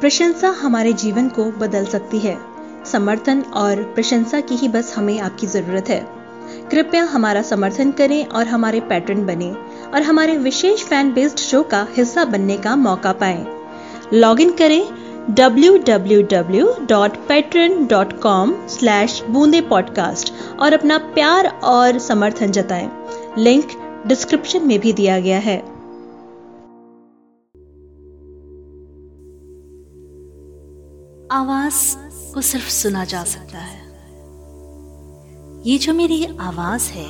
प्रशंसा हमारे जीवन को बदल सकती है। समर्थन और प्रशंसा की ही बस हमें आपकी ज़रूरत है। कृपया हमारा समर्थन करें और हमारे पैटर्न बने और हमारे विशेष फ़ैन बेस्ड शो का हिस्सा बनने का मौका पाएँ। लॉग इन करें www.patreon.com बूंदे पॉडकास्ट और अपना प्यार और समर्थन जताएँ। लिंक डिस्क्रिप्शन में भी दिया गया है। आवाज़ को सिर्फ़ सुना जा सकता है। ये जो मेरी आवाज़ है,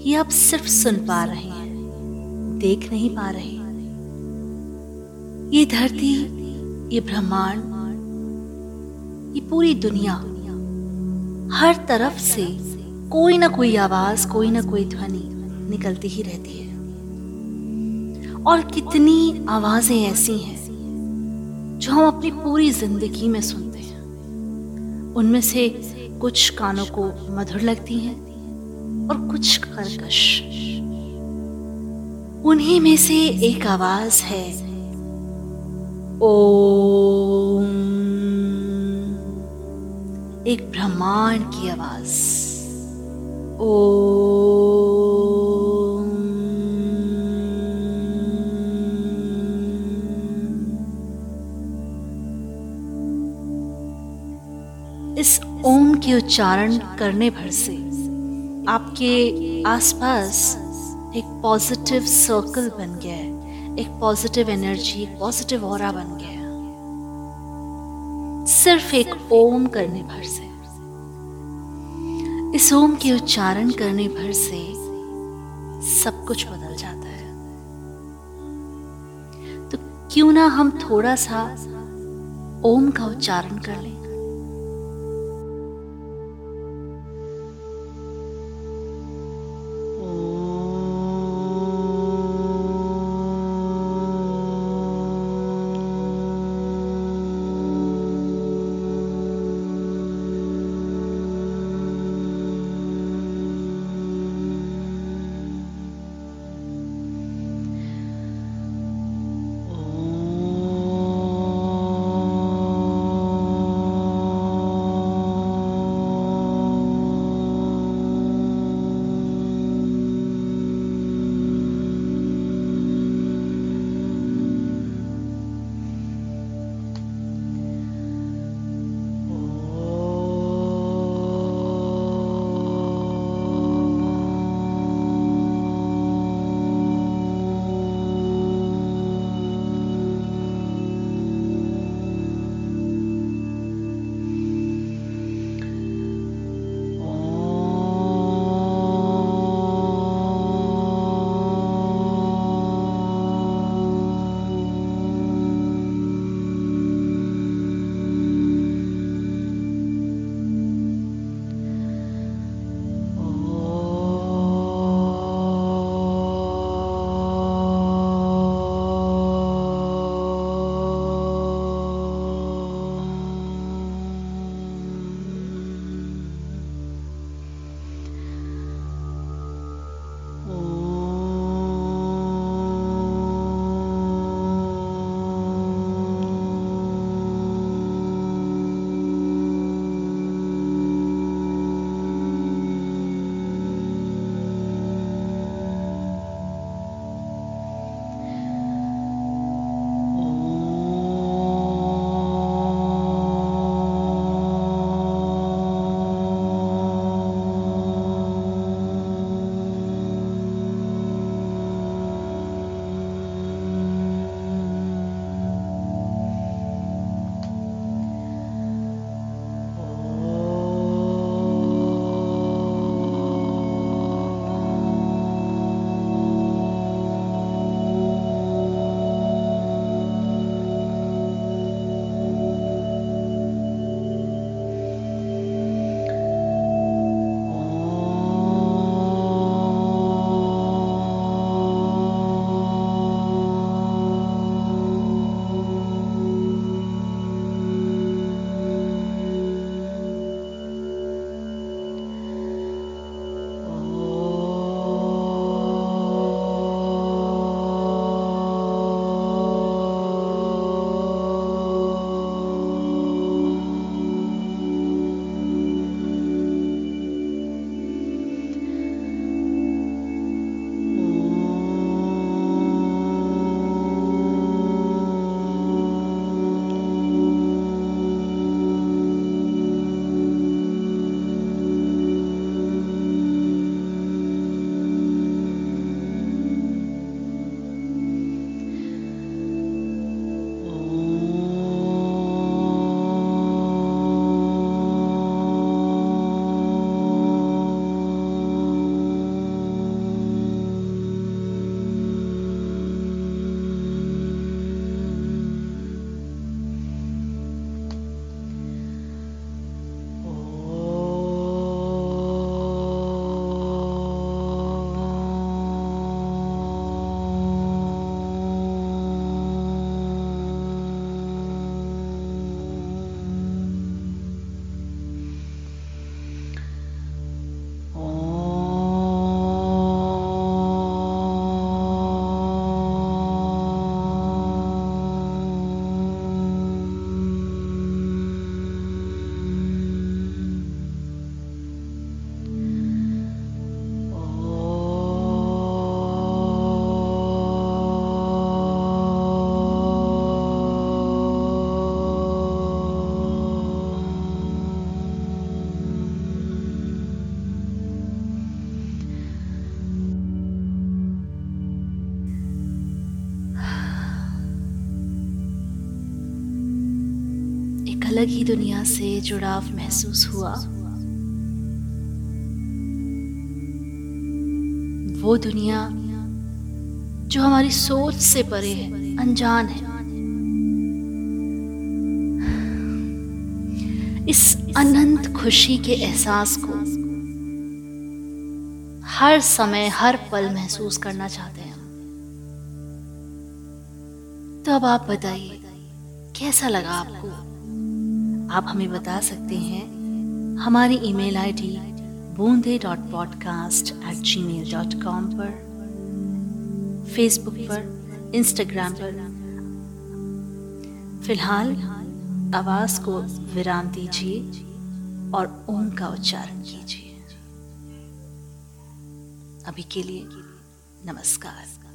ये आप सिर्फ़ सुन पा रहे हैं, देख नहीं पा रहे। ये धरती, ये ब्रह्मांड, ये पूरी दुनिया, हर तरफ़ से कोई ना कोई आवाज़, कोई ना कोई ध्वनि निकलती ही रहती है। और कितनी आवाज़ें ऐसी हैं जो हम अपनी पूरी ज़िंदगी में सुनते हैं। उनमें से कुछ कानों को मधुर लगती हैं और कुछ कर्कश। उन्हीं में से एक आवाज़ है। ओ एक ब्रह्मांड की आवाज़। ओ इस ओम के उच्चारण करने भर से आपके आसपास एक पॉजिटिव सर्कल बन गया है। एक पॉजिटिव एनर्जी एक पॉजिटिव और बन गया सिर्फ़ एक ओम करने भर से। इस ओम के उच्चारण करने भर से सब कुछ बदल जाता है। तो क्यों ना हम थोड़ा सा ओम का उच्चारण कर लें? अलग ही दुनिया से जुड़ाव महसूस हुआ। वो दुनिया जो हमारी सोच से परे है, अनजान है। इस अनंत खुशी के एहसास को हर समय, हर पल महसूस करना चाहते हैं तो अब आप बताइए, कैसा लगा आपको? आप हमें बता सकते हैं, हमारी email ID Boonde dot podcast at Gmail dot com पर फेसबुक पर इंस्टाग्राम पर। फ़िलहाल, आवाज़ को विराम दीजिए और ओम का उच्चारण कीजिए। अभी के लिए नमस्कार।